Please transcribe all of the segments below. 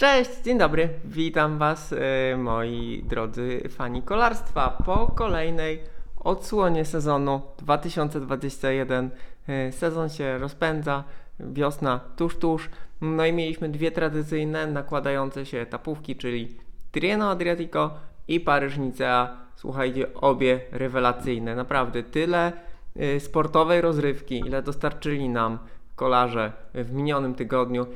Cześć, dzień dobry, witam Was, e, moi drodzy fani kolarstwa, po kolejnej odsłonie sezonu 2021. E, sezon się rozpędza, wiosna tuż, tuż. No i mieliśmy dwie tradycyjne nakładające się etapówki, czyli Tirreno Adriatico i Paryż Nicea. Słuchajcie, obie rewelacyjne. Naprawdę tyle e, sportowej rozrywki, ile dostarczyli nam kolarze w minionym tygodniu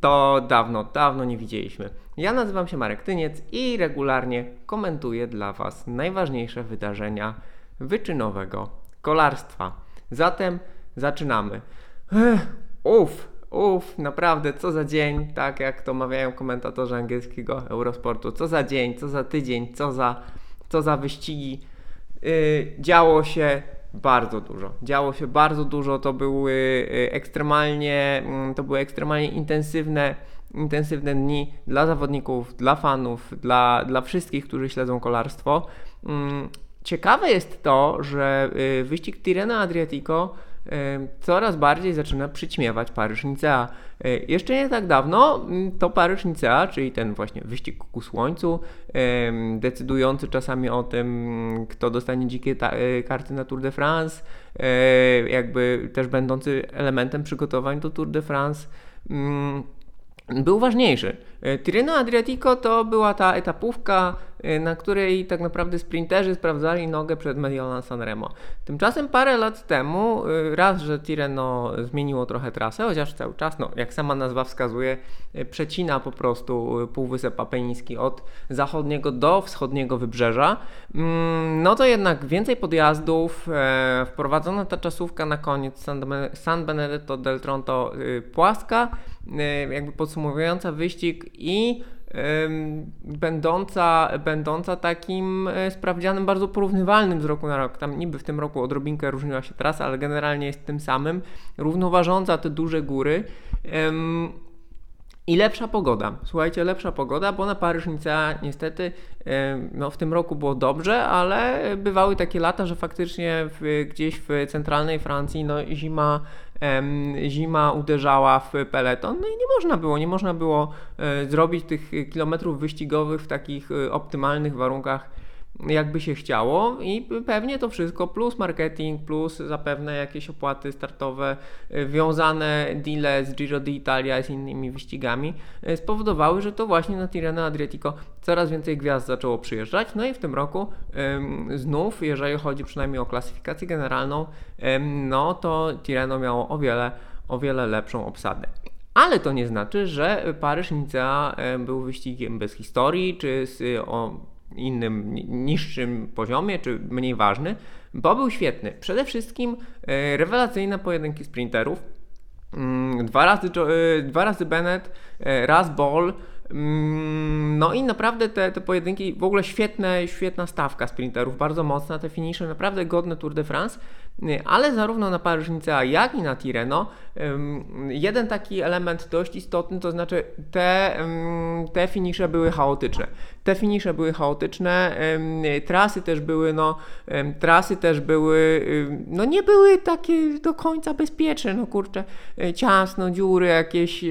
to dawno, dawno nie widzieliśmy. Ja nazywam się Marek Tyniec i regularnie komentuję dla Was najważniejsze wydarzenia wyczynowego kolarstwa. Zatem zaczynamy. Uf, uf, naprawdę, co za dzień, tak jak to mawiają komentatorzy angielskiego Eurosportu. Co za dzień, co za tydzień, co za, co za wyścigi. Yy, działo się bardzo dużo. Działo się bardzo dużo, to były y, ekstremalnie, mm, to były ekstremalnie intensywne, intensywne dni dla zawodników, dla fanów, dla, dla wszystkich, którzy śledzą kolarstwo. Mm, ciekawe jest to, że y, wyścig Tirreno Adriatico coraz bardziej zaczyna przyćmiewać Paryż-Nicea. E, jeszcze nie tak dawno mm, to Paryż-Nicea, czyli ten właśnie wyścig ku słońcu, decydujący czasami o tym, kto dostanie dzikie e, karty na Tour de France, e, jakby też będący elementem przygotowań do Tour de France, mm, był ważniejszy. Tirreno Adriatico to była ta etapówka, na której tak naprawdę sprinterzy sprawdzali nogę przed Mediolan Sanremo. Tymczasem parę lat temu, e, raz, że Tirreno zmieniło trochę trasę, chociaż cały czas, no, jak sama nazwa wskazuje, przecina po prostu Półwysep Apeniński od zachodniego do wschodniego wybrzeża, mm, no to jednak więcej podjazdów, wprowadzona ta czasówka na koniec San Benedetto del Tronto płaska, jakby podsumowująca wyścig i będąca, będąca takim e, sprawdzianem bardzo porównywalnym z roku na rok. Tam niby w tym roku odrobinkę różniła się trasa, ale generalnie jest tym samym. Równoważąca te duże góry. I lepsza pogoda. Słuchajcie, lepsza pogoda, bo na Paryż Nicea niestety no, w tym roku było dobrze, ale bywały takie lata, że faktycznie w, gdzieś w centralnej Francji no, zima zima uderzała w peleton, no i nie można było, nie można było e, zrobić tych kilometrów wyścigowych w takich e, optymalnych warunkach jakby się chciało i pewnie to wszystko plus marketing, plus zapewne jakieś opłaty startowe, y, wiązane deale z Giro d'Italia z innymi wyścigami y, spowodowały, że to właśnie na Tirreno Adriatico coraz więcej gwiazd zaczęło przyjeżdżać. No i w tym roku ym, znów, jeżeli chodzi przynajmniej o klasyfikację generalną, ym, no to Tirreno miało o wiele, o wiele lepszą obsadę. Ale to nie znaczy, że Paryż-Nicea był wyścigiem bez historii, czy z, o innym, niższym poziomie, czy mniej ważny, bo był świetny. Przede wszystkim e, rewelacyjne pojedynki sprinterów. Mm, dwa razy, e, dwa razy Bennett, e, raz Ball. Mm, no i naprawdę te, te pojedynki, w ogóle świetne, świetna stawka sprinterów, bardzo mocna, te finisze naprawdę godne Tour de France, ale zarówno na Paryż jak i na Tirreno jeden taki element dość istotny, to znaczy te, te finisze były chaotyczne. Te finisze były chaotyczne, trasy też były, no, trasy też były, no nie były takie do końca bezpieczne, no kurczę, e, ciasno, dziury, jakieś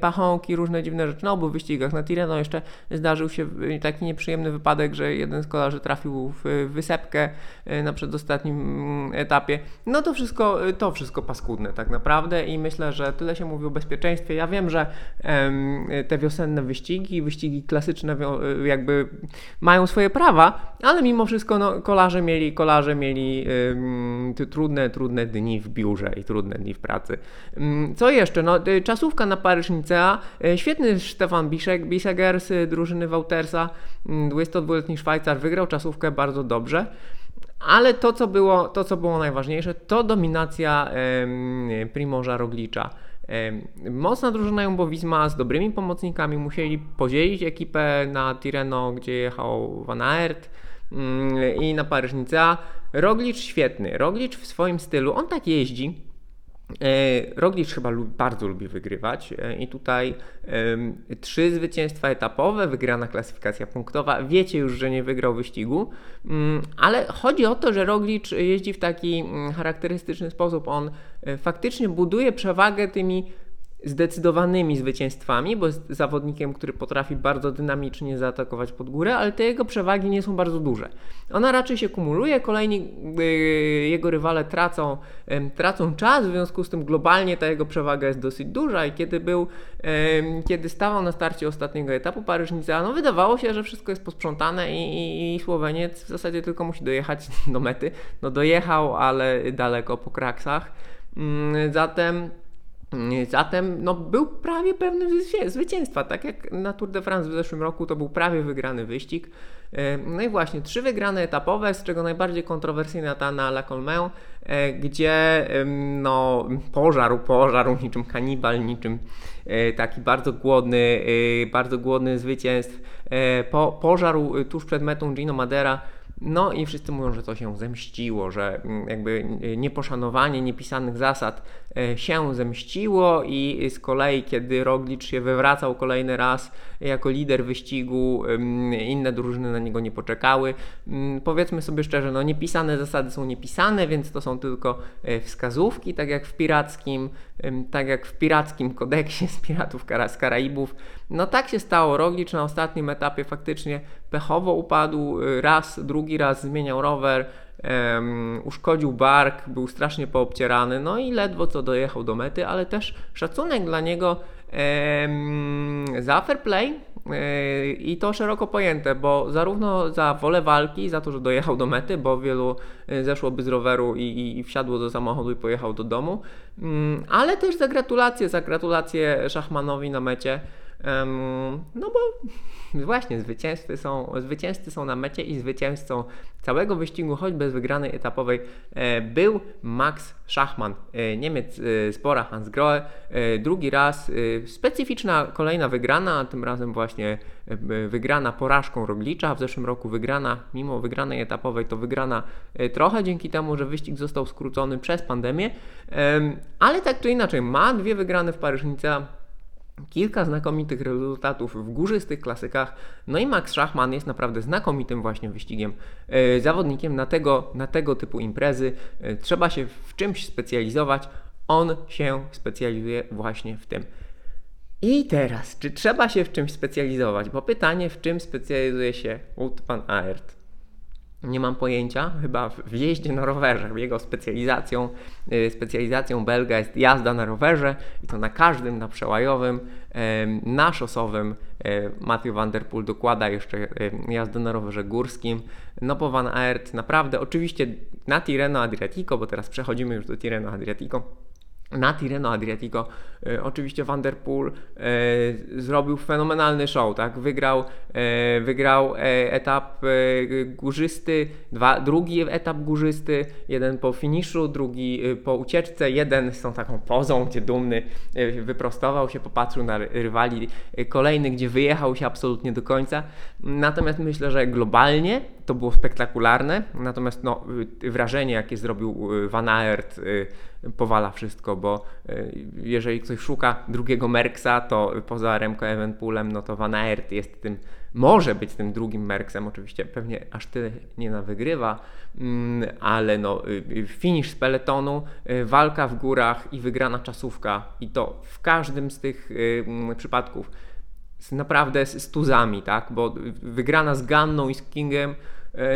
pachonki, różne dziwne rzeczy. No, bo wyścigach na Tirreno jeszcze zdarzył się taki nieprzyjemny wypadek, że jeden z kolarzy trafił w wysepkę e, na przedostatnim mm, etapie. No to wszystko, to wszystko paskudne tak naprawdę i myślę, że tyle się mówi o bezpieczeństwie. Ja wiem, że te wiosenne wyścigi, wyścigi klasyczne jakby mają swoje prawa, ale mimo wszystko no, kolarze mieli, kolarze mieli te trudne, trudne dni w biurze i trudne dni w pracy. Co jeszcze? No, czasówka na Paryż-Nicea. E, świetny Stefan Biszek, Biseger z drużyny Woutersa, 22-letni Szwajcar, wygrał czasówkę bardzo dobrze. Ale to co, było, to, co było najważniejsze, to dominacja e, Primorza Roglicza. Mocna drużyna Jumbo Visma z dobrymi pomocnikami musieli podzielić ekipę na Tireno, gdzie jechał Van Aert mm, i na Paryżnica. Roglicz świetny. Roglicz w swoim stylu, on tak jeździ, Roglic chyba lubi, bardzo lubi wygrywać e, i tutaj trzy zwycięstwa etapowe, wygrana klasyfikacja punktowa. Wiecie już, że nie wygrał wyścigu, mm, ale chodzi o to, że Roglic jeździ w taki mm, charakterystyczny sposób. On e, faktycznie buduje przewagę tymi zdecydowanymi zwycięstwami, bo jest zawodnikiem, który potrafi bardzo dynamicznie zaatakować pod górę, ale te jego przewagi nie są bardzo duże. Ona raczej się kumuluje, kolejni yy, jego rywale tracą, yy, tracą czas, w związku z tym globalnie ta jego przewaga jest dosyć duża i kiedy był, yy, kiedy stawał na starcie ostatniego etapu Paryż-Nicea, no wydawało się, że wszystko jest posprzątane i, i, i Słoweniec w zasadzie tylko musi dojechać do mety. No dojechał, ale daleko po kraksach. Mm, zatem Zatem no, był prawie pewny zwycięstwa, tak jak na Tour de France w zeszłym roku to był prawie wygrany wyścig. E, no i właśnie, trzy wygrane etapowe, z czego najbardziej kontrowersyjna ta na La Colmeo, e, gdzie no, pożarł, pożarł niczym kanibal, niczym e, taki bardzo głodny, bardzo głodny zwycięstw. Po, pożarł tuż przed metą Gino Madera no i wszyscy mówią, że to się zemściło, że mm, jakby nieposzanowanie niepisanych zasad e, się zemściło i z kolei kiedy Roglic się wywracał kolejny raz jako lider wyścigu, inne drużyny na niego nie poczekały. Mm, powiedzmy sobie szczerze, no niepisane zasady są niepisane, więc to są tylko e, wskazówki, tak jak w pirackim, tak jak w pirackim kodeksie z piratów z Karaibów. No tak się stało. Roglic na ostatnim etapie faktycznie pechowo upadł, y, raz, drugi raz zmieniał rower, um, uszkodził bark, był strasznie poobcierany, no i ledwo co dojechał do mety, ale też szacunek dla niego um, za fair play, y, i to szeroko pojęte, bo zarówno za wolę walki, za to, że dojechał do mety, bo wielu y, zeszłoby z roweru i, i, i wsiadło do samochodu i pojechał do domu, mm, ale też za gratulacje, za gratulacje Szachmanowi na mecie. No bo właśnie zwycięzcy są, zwycięzcy są na mecie i zwycięzcą całego wyścigu, choć bez wygranej etapowej, e, był Max Schachmann, e, Niemiec e, spora Hans Grohe. Drugi raz specyficzna kolejna wygrana, tym razem właśnie wygrana porażką Roglicza. W zeszłym roku wygrana, mimo wygranej etapowej, to wygrana trochę dzięki temu, że wyścig został skrócony przez pandemię, ale tak czy inaczej ma dwie wygrane w Paryż-Nicea kilka znakomitych rezultatów w górzystych klasykach. No i Max Schachmann jest naprawdę znakomitym właśnie wyścigiem, e, zawodnikiem na tego, na tego typu imprezy. E, trzeba się w czymś specjalizować. On się specjalizuje właśnie w tym. I teraz, czy trzeba się w czymś specjalizować? Bo pytanie, w czym specjalizuje się Wout van Aert? Nie mam pojęcia, chyba w jeździe na rowerze. Jego specjalizacją, y, specjalizacją Belga jest jazda na rowerze i to na każdym, na przełajowym, na szosowym. E, Matthew Van Der Poel dokłada jeszcze jazdę na rowerze górskim. No po Van Aert naprawdę, oczywiście na Tirreno Adriatico, bo teraz przechodzimy już do Tirreno Adriatico na Tirreno Adriatico e, oczywiście Van Der Poel e, zrobił fenomenalny show, tak? Wygrał, e, wygrał e, etap e, górzysty, dwa, drugi etap górzysty, jeden po finiszu, drugi po ucieczce, jeden z tą taką pozą, gdzie dumny wyprostował się, popatrzył na rywali, kolejny, gdzie wyjechał się absolutnie do końca. Natomiast myślę, że globalnie to było spektakularne, natomiast no, wrażenie, jakie zrobił Van Aert powala wszystko, bo y, jeżeli ktoś szuka drugiego Merksa, to poza Remco Evenpoolem, no to Van Aert jest tym, może być tym drugim Merksem, oczywiście pewnie aż tyle nie na wygrywa, mm, ale no y, y, finish z peletonu, walka w górach i wygrana czasówka. I to w każdym z tych mm, przypadków. Naprawdę z, z tuzami, tak, bo wygrana z Ganną i z Kingem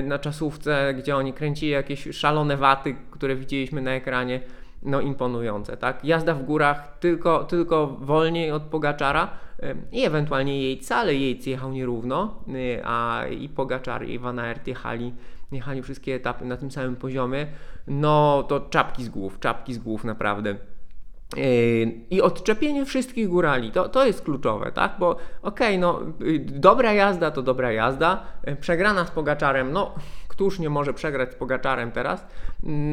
na czasówce, gdzie oni kręcili jakieś szalone waty, które widzieliśmy na ekranie, no imponujące, tak? Jazda w górach tylko, tylko wolniej od Pogaczara i ewentualnie Yates, ale Yates jechał nierówno, y, a i Pogaczar i Van Aert jechali, jechali wszystkie etapy na tym samym poziomie, no to czapki z głów, czapki z głów naprawdę. Y, I odczepienie wszystkich górali, to, to jest kluczowe, tak? Bo okej, okay, no y, dobra jazda to dobra jazda, przegrana z Pogaczarem, no któż nie może przegrać z Pogaczarem teraz.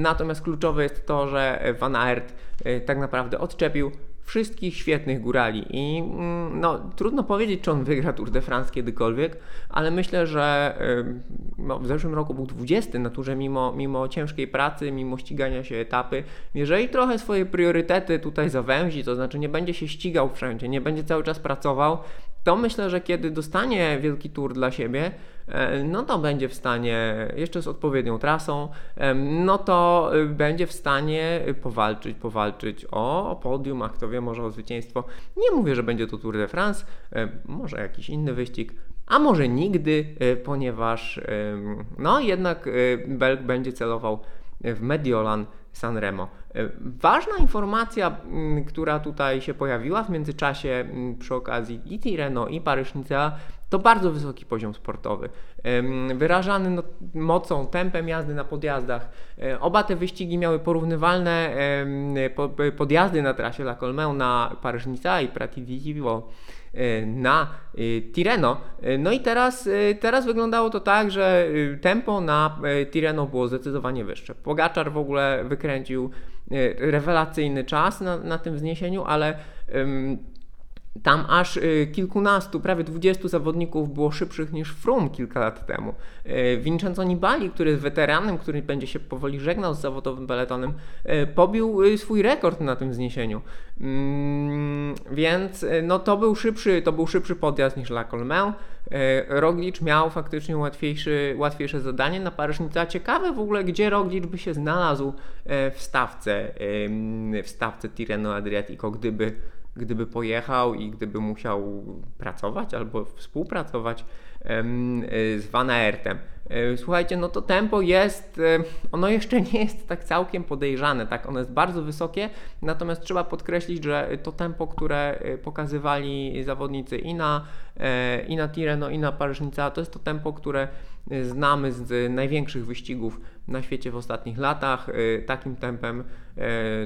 Natomiast kluczowe jest to, że Van Aert y, tak naprawdę odczepił wszystkich świetnych górali i mm, no, trudno powiedzieć, czy on wygra Tour de France kiedykolwiek, ale myślę, że no, w zeszłym roku był 20 na turze mimo, mimo ciężkiej pracy, mimo ścigania się etapy. Jeżeli trochę swoje priorytety tutaj zawęzi, to znaczy nie będzie się ścigał wszędzie, nie będzie cały czas pracował, to myślę, że kiedy dostanie wielki tour dla siebie, e, no to będzie w stanie, jeszcze z odpowiednią trasą, e, no to e, będzie w stanie powalczyć, powalczyć o podium, a kto wie, może o zwycięstwo. Nie mówię, że będzie to Tour de France, może jakiś inny wyścig, a może nigdy, ponieważ no jednak Belg będzie celował w Mediolan Sanremo. E, ważna informacja, mm, która tutaj się pojawiła w międzyczasie mm, przy okazji i Tireno i Paryż-Nicea, to bardzo wysoki poziom sportowy, wyrażany no, mocą, tempem jazdy na podjazdach. E, oba te wyścigi miały porównywalne podjazdy na trasie La Colmeu na Paryż-Nicea i Prati di Vivo E, na e, Tireno. E, no i teraz, teraz wyglądało to tak, że tempo na Tireno było zdecydowanie wyższe. Pogaczar w ogóle wykręcił rewelacyjny czas na, na tym wzniesieniu, ale tam aż y, kilkunastu, prawie dwudziestu zawodników było szybszych niż Froome kilka lat temu. Y, Vincenzo Nibali, który jest weteranem, który będzie się powoli żegnał z zawodowym peletonem, y, pobił swój rekord na tym wzniesieniu. Więc no to był szybszy, to był szybszy podjazd niż La Colmeu. Roglic miał faktycznie łatwiejszy, łatwiejsze zadanie na Paryżnica. Ciekawe w ogóle, gdzie Roglic by się znalazł w stawce, w stawce Tirreno Adriatico, gdyby gdyby pojechał i gdyby musiał pracować albo współpracować z Van Aertem. E, słuchajcie, no to tempo jest, e, ono jeszcze nie jest tak całkiem podejrzane, tak, ono jest bardzo wysokie, natomiast trzeba podkreślić, że to tempo, które e, pokazywali zawodnicy i na, i na Tireno, i na Paryżnica, to jest to tempo, które znamy z największych wyścigów na świecie w ostatnich latach. Takim tempem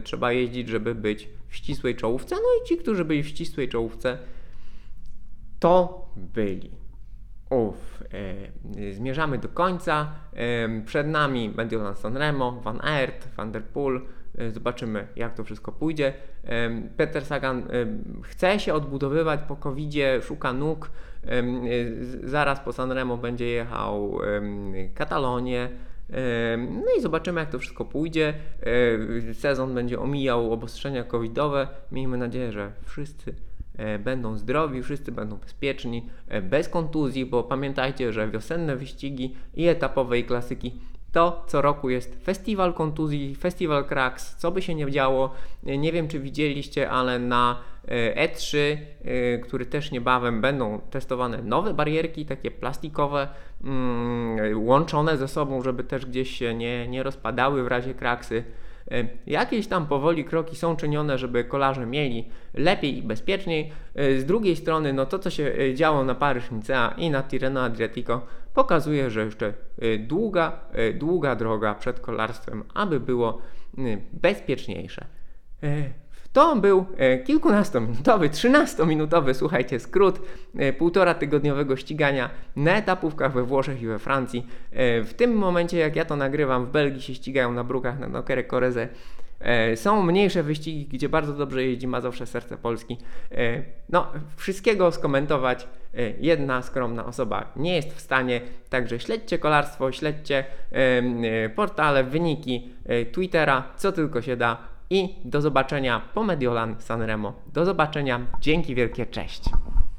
trzeba jeździć, żeby być w ścisłej czołówce, no i ci, którzy byli w ścisłej czołówce, to byli. Uf, e, zmierzamy do końca. E, przed nami Mediolan Sanremo, Van Aert, Van der Poel. E, zobaczymy, jak to wszystko pójdzie. E, Peter Sagan e, chce się odbudowywać po covid szuka nóg. E, zaraz po Sanremo będzie jechał Katalonię. No i zobaczymy, jak to wszystko pójdzie. Sezon będzie omijał obostrzenia covidowe. Miejmy nadzieję, że wszyscy E, będą zdrowi, wszyscy będą bezpieczni, e, bez kontuzji, bo pamiętajcie, że wiosenne wyścigi i etapowe i klasyki to co roku jest festiwal kontuzji, festiwal kraks, co by się nie działo. E, nie wiem, czy widzieliście, ale na E3, który też niebawem będą testowane nowe barierki, takie plastikowe, mm, łączone ze sobą, żeby też gdzieś się nie, nie rozpadały w razie kraksy. E, jakieś tam powoli kroki są czynione, żeby kolarze mieli lepiej i bezpieczniej. E, z drugiej strony, no to co się e, działo na Paryż Nicea i na Tirreno Adriatico pokazuje, że jeszcze długa, długa droga przed kolarstwem, aby było bezpieczniejsze. To był e, kilkunastominutowy, trzynastominutowy, słuchajcie, skrót e, półtora tygodniowego ścigania na etapówkach we Włoszech i we Francji. E, w tym momencie, jak ja to nagrywam, w Belgii się ścigają na brukach na Nokere Coreze. Są mniejsze wyścigi, gdzie bardzo dobrze jeździ Mazowsze Serce Polski. No, wszystkiego skomentować jedna skromna osoba nie jest w stanie, także śledźcie kolarstwo, śledźcie portale, wyniki Twittera, co tylko się da i do zobaczenia po Mediolan Sanremo. Do zobaczenia, dzięki wielkie, cześć.